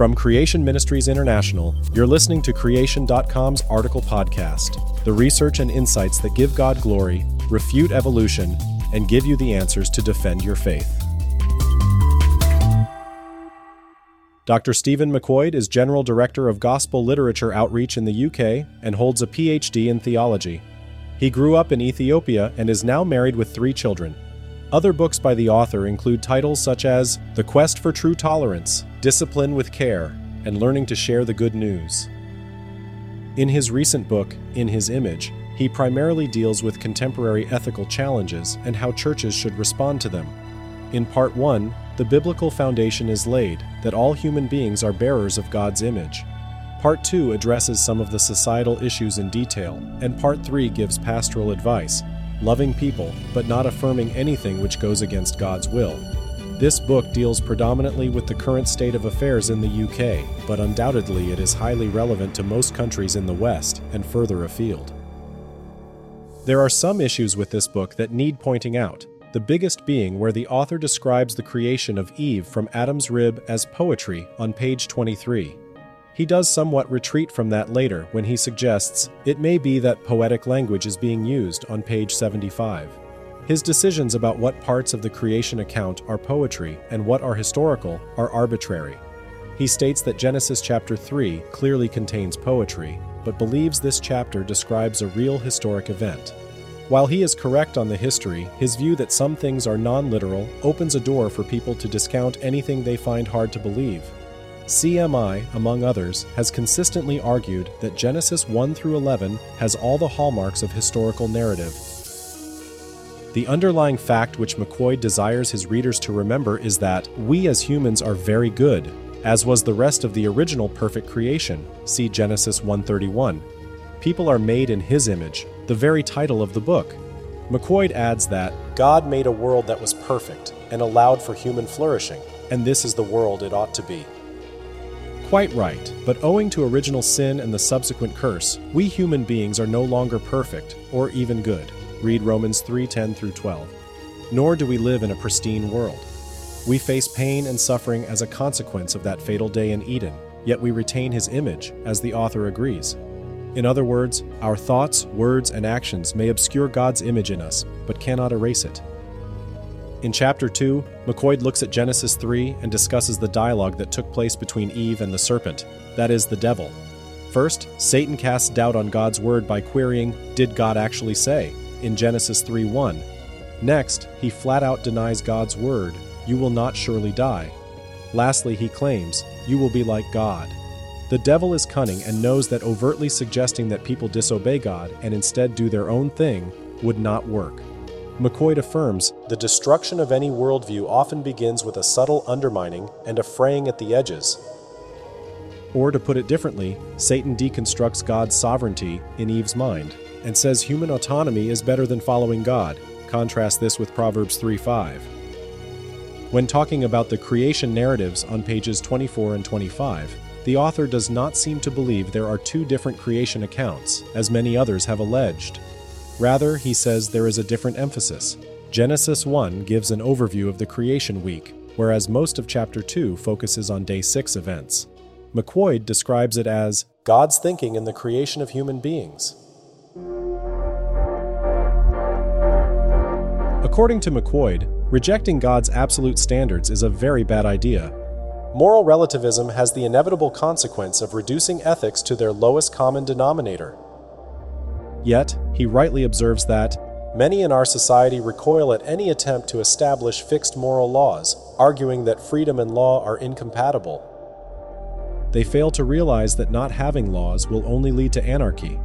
From Creation Ministries International, you're listening to Creation.com's article podcast, the research and insights that give God glory, refute evolution, and give you the answers to defend your faith. Dr. Stephen McQuoid is General Director of Gospel Literature Outreach in the UK and holds a PhD in theology. He grew up in Ethiopia and is now married with three children. Other books by the author include titles such as The Quest for True Tolerance, Discipline with Care, and Learning to Share the Good News. In his recent book, In His Image, he primarily deals with contemporary ethical challenges and how churches should respond to them. In Part 1, the biblical foundation is laid that all human beings are bearers of God's image. Part 2 addresses some of the societal issues in detail, and Part 3 gives pastoral advice loving people, but not affirming anything which goes against God's will. This book deals predominantly with the current state of affairs in the UK, but undoubtedly it is highly relevant to most countries in the West and further afield. There are some issues with this book that need pointing out, the biggest being where the author describes the creation of Eve from Adam's rib as poetry on page 23. He does somewhat retreat from that later when he suggests it may be that poetic language is being used on page 75. His decisions about what parts of the creation account are poetry and what are historical are arbitrary. He states that Genesis chapter 3 clearly contains poetry, but believes this chapter describes a real historic event. While he is correct on the history, his view that some things are non literal opens a door for people to discount anything they find hard to believe, CMI, among others, has consistently argued that Genesis 1 through 11 has all the hallmarks of historical narrative. The underlying fact which McQuoid desires his readers to remember is that we as humans are very good, as was the rest of the original perfect creation. See Genesis 1:31. People are made in his image, the very title of the book. McQuoid adds that God made a world that was perfect and allowed for human flourishing, and this is the world it ought to be. Quite right, but owing to original sin and the subsequent curse, we human beings are no longer perfect or even good. Read Romans 3:10 through 12. Nor do we live in a pristine world. We face pain and suffering as a consequence of that fatal day in Eden, yet we retain his image, as the author agrees. In other words, our thoughts, words, and actions may obscure God's image in us, but cannot erase it. In Chapter 2, McQuoid looks at Genesis 3 and discusses the dialogue that took place between Eve and the serpent, that is, the devil. First, Satan casts doubt on God's word by querying, Did God actually say? In Genesis 3 1. Next, he flat out denies God's word, You will not surely die. Lastly, he claims, You will be like God. The devil is cunning and knows that overtly suggesting that people disobey God and instead do their own thing would not work. McQuoid affirms the destruction of any worldview often begins with a subtle undermining and a fraying at the edges. Or, to put it differently, Satan deconstructs God's sovereignty in Eve's mind and says human autonomy is better than following God. Contrast this with Proverbs 3:5. When talking about the creation narratives on pages 24 and 25, the author does not seem to believe there are two different creation accounts, as many others have alleged. Rather, he says there is a different emphasis. Genesis 1 gives an overview of the creation week, whereas most of chapter 2 focuses on day 6 events. McQuoid describes it as God's thinking in the creation of human beings. According to McQuoid, rejecting God's absolute standards is a very bad idea. Moral relativism has the inevitable consequence of reducing ethics to their lowest common denominator. Yet, he rightly observes that many in our society recoil at any attempt to establish fixed moral laws, arguing that freedom and law are incompatible. They fail to realize that not having laws will only lead to anarchy.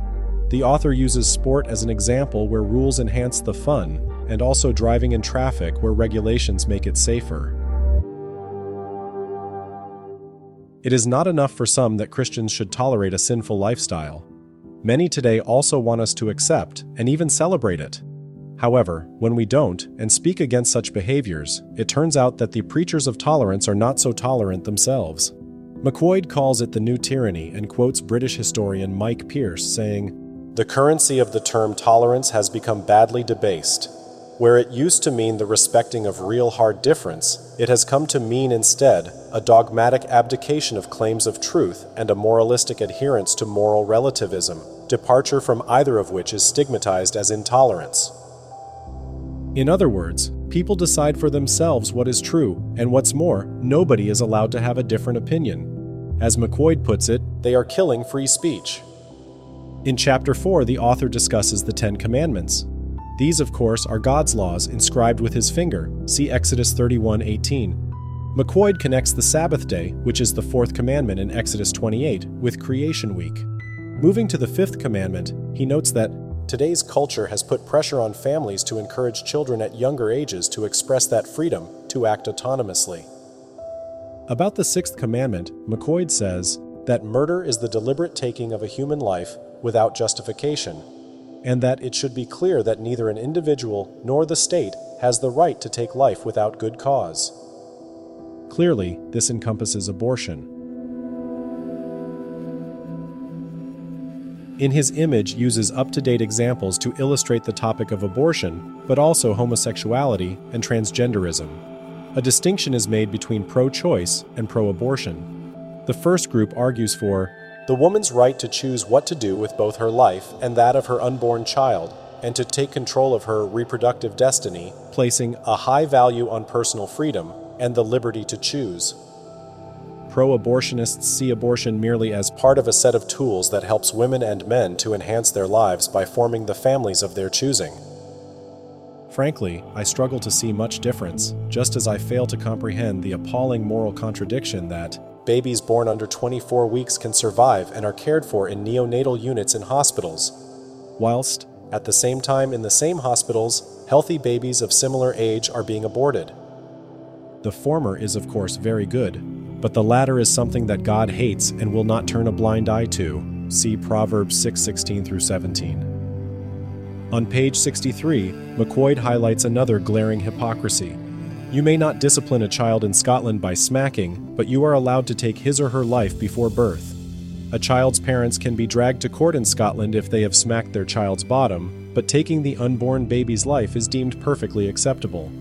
The author uses sport as an example where rules enhance the fun, and also driving in traffic where regulations make it safer. It is not enough for some that Christians should tolerate a sinful lifestyle. Many today also want us to accept and even celebrate it. However, when we don't and speak against such behaviors, it turns out that the preachers of tolerance are not so tolerant themselves. McQuoid calls it the new tyranny and quotes British historian Mike Pierce saying, The currency of the term tolerance has become badly debased. Where it used to mean the respecting of real hard difference, it has come to mean instead a dogmatic abdication of claims of truth and a moralistic adherence to moral relativism, departure from either of which is stigmatized as intolerance. In other words, people decide for themselves what is true, and what's more, nobody is allowed to have a different opinion. As McQuoid puts it, they are killing free speech. In Chapter 4, the author discusses the Ten Commandments. These, of course, are God's laws inscribed with his finger. See Exodus 31:18. McQuoid connects the Sabbath day, which is the fourth commandment in Exodus 28, with Creation Week. Moving to the fifth commandment, he notes that today's culture has put pressure on families to encourage children at younger ages to express that freedom to act autonomously. About the sixth commandment, McQuoid says that murder is the deliberate taking of a human life without justification and that it should be clear that neither an individual nor the state has the right to take life without good cause. Clearly, this encompasses abortion. In his image uses up-to-date examples to illustrate the topic of abortion, but also homosexuality and transgenderism. A distinction is made between pro-choice and pro-abortion. The first group argues for the woman's right to choose what to do with both her life and that of her unborn child, and to take control of her reproductive destiny, placing a high value on personal freedom and the liberty to choose. Pro abortionists see abortion merely as part of a set of tools that helps women and men to enhance their lives by forming the families of their choosing. Frankly, I struggle to see much difference, just as I fail to comprehend the appalling moral contradiction that, babies born under 24 weeks can survive and are cared for in neonatal units in hospitals, whilst, at the same time in the same hospitals, healthy babies of similar age are being aborted. The former is, of course, very good, but the latter is something that God hates and will not turn a blind eye to. See Proverbs 6:16 through 17. On page 63, McQuoid highlights another glaring hypocrisy. You may not discipline a child in Scotland by smacking, but you are allowed to take his or her life before birth. A child's parents can be dragged to court in Scotland if they have smacked their child's bottom, but taking the unborn baby's life is deemed perfectly acceptable.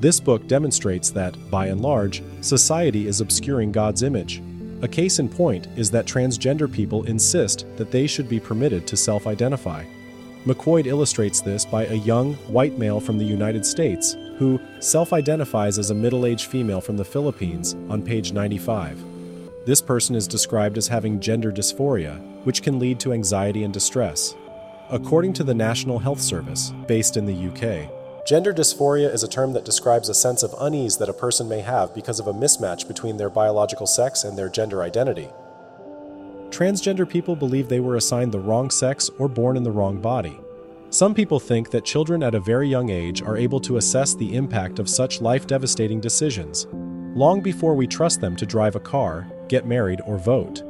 This book demonstrates that, by and large, society is obscuring God's image. A case in point is that transgender people insist that they should be permitted to self identify. McQuoid illustrates this by a young, white male from the United States who self identifies as a middle aged female from the Philippines on page 95. This person is described as having gender dysphoria, which can lead to anxiety and distress. According to the National Health Service, based in the UK, gender dysphoria is a term that describes a sense of unease that a person may have because of a mismatch between their biological sex and their gender identity. Transgender people believe they were assigned the wrong sex or born in the wrong body. Some people think that children at a very young age are able to assess the impact of such life devastating decisions, long before we trust them to drive a car, get married, or vote.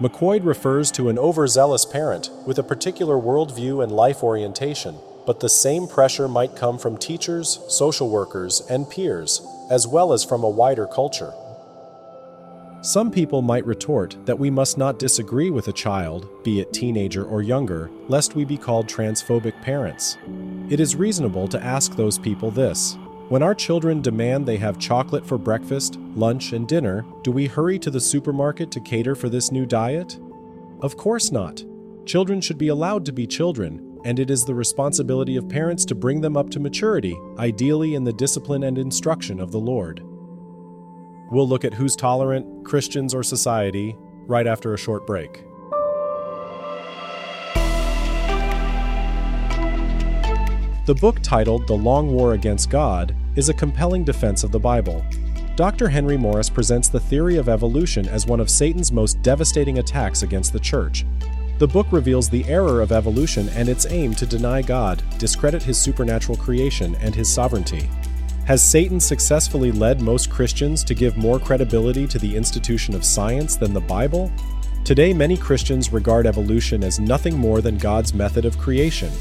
McQuoid refers to an overzealous parent with a particular worldview and life orientation, but the same pressure might come from teachers, social workers, and peers, as well as from a wider culture. Some people might retort that we must not disagree with a child, be it teenager or younger, lest we be called transphobic parents. It is reasonable to ask those people this When our children demand they have chocolate for breakfast, lunch, and dinner, do we hurry to the supermarket to cater for this new diet? Of course not. Children should be allowed to be children, and it is the responsibility of parents to bring them up to maturity, ideally in the discipline and instruction of the Lord. We'll look at who's tolerant, Christians or society, right after a short break. The book titled The Long War Against God is a compelling defense of the Bible. Dr. Henry Morris presents the theory of evolution as one of Satan's most devastating attacks against the church. The book reveals the error of evolution and its aim to deny God, discredit his supernatural creation, and his sovereignty. Has Satan successfully led most Christians to give more credibility to the institution of science than the Bible? Today, many Christians regard evolution as nothing more than God's method of creation.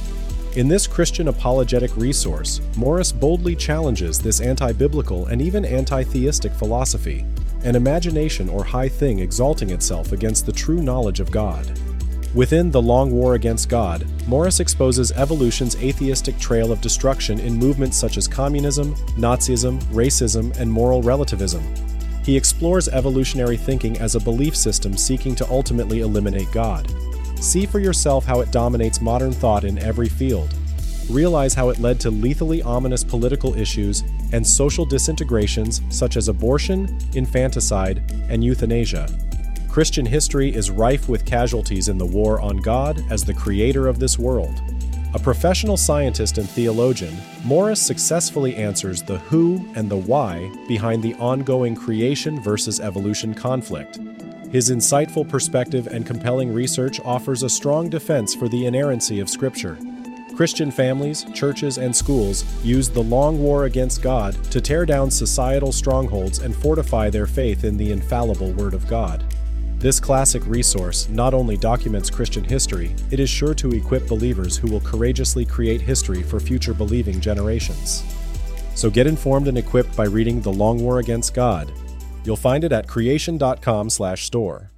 In this Christian apologetic resource, Morris boldly challenges this anti biblical and even anti theistic philosophy, an imagination or high thing exalting itself against the true knowledge of God. Within The Long War Against God, Morris exposes evolution's atheistic trail of destruction in movements such as communism, Nazism, racism, and moral relativism. He explores evolutionary thinking as a belief system seeking to ultimately eliminate God. See for yourself how it dominates modern thought in every field. Realize how it led to lethally ominous political issues and social disintegrations such as abortion, infanticide, and euthanasia. Christian history is rife with casualties in the war on God as the creator of this world. A professional scientist and theologian, Morris successfully answers the who and the why behind the ongoing creation versus evolution conflict. His insightful perspective and compelling research offers a strong defense for the inerrancy of Scripture. Christian families, churches, and schools use the long war against God to tear down societal strongholds and fortify their faith in the infallible Word of God. This classic resource not only documents Christian history, it is sure to equip believers who will courageously create history for future believing generations. So get informed and equipped by reading The Long War Against God. You'll find it at creation.com/store.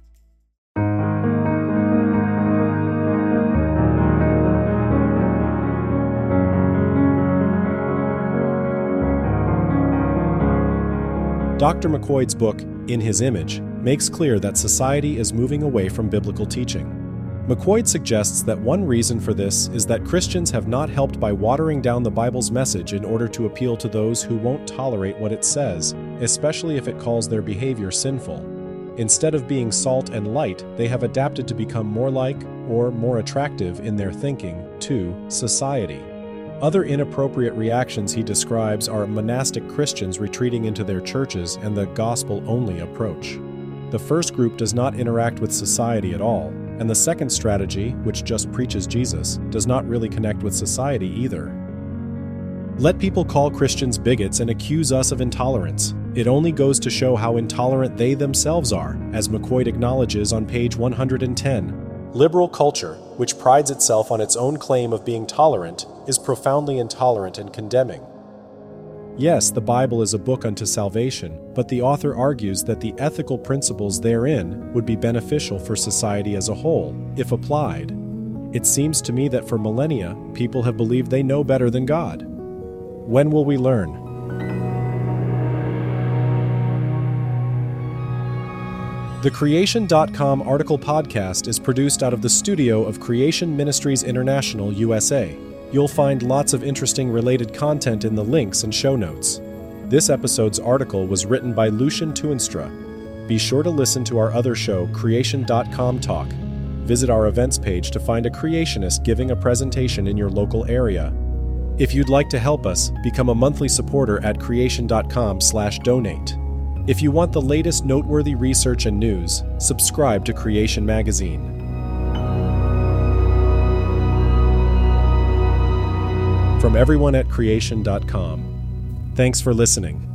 Dr. McQuoid's book, In His Image, makes clear that society is moving away from biblical teaching. McQuoid suggests that one reason for this is that Christians have not helped by watering down the Bible's message in order to appeal to those who won't tolerate what it says, especially if it calls their behavior sinful. Instead of being salt and light, they have adapted to become more like, or more attractive in their thinking, to society. Other inappropriate reactions he describes are monastic Christians retreating into their churches and the gospel only approach. The first group does not interact with society at all, and the second strategy, which just preaches Jesus, does not really connect with society either. Let people call Christians bigots and accuse us of intolerance. It only goes to show how intolerant they themselves are, as McQuoid acknowledges on page 110. Liberal culture, which prides itself on its own claim of being tolerant, is profoundly intolerant and condemning. Yes, the Bible is a book unto salvation, but the author argues that the ethical principles therein would be beneficial for society as a whole, if applied. It seems to me that for millennia, people have believed they know better than God. When will we learn? The Creation.com article podcast is produced out of the studio of Creation Ministries International, USA. You'll find lots of interesting related content in the links and show notes. This episode's article was written by Lucien Tuinstra. Be sure to listen to our other show, Creation.com Talk. Visit our events page to find a creationist giving a presentation in your local area. If you'd like to help us, become a monthly supporter at creation.com/donate. If you want the latest noteworthy research and news, subscribe to Creation Magazine. From everyone at creation.com, thanks for listening.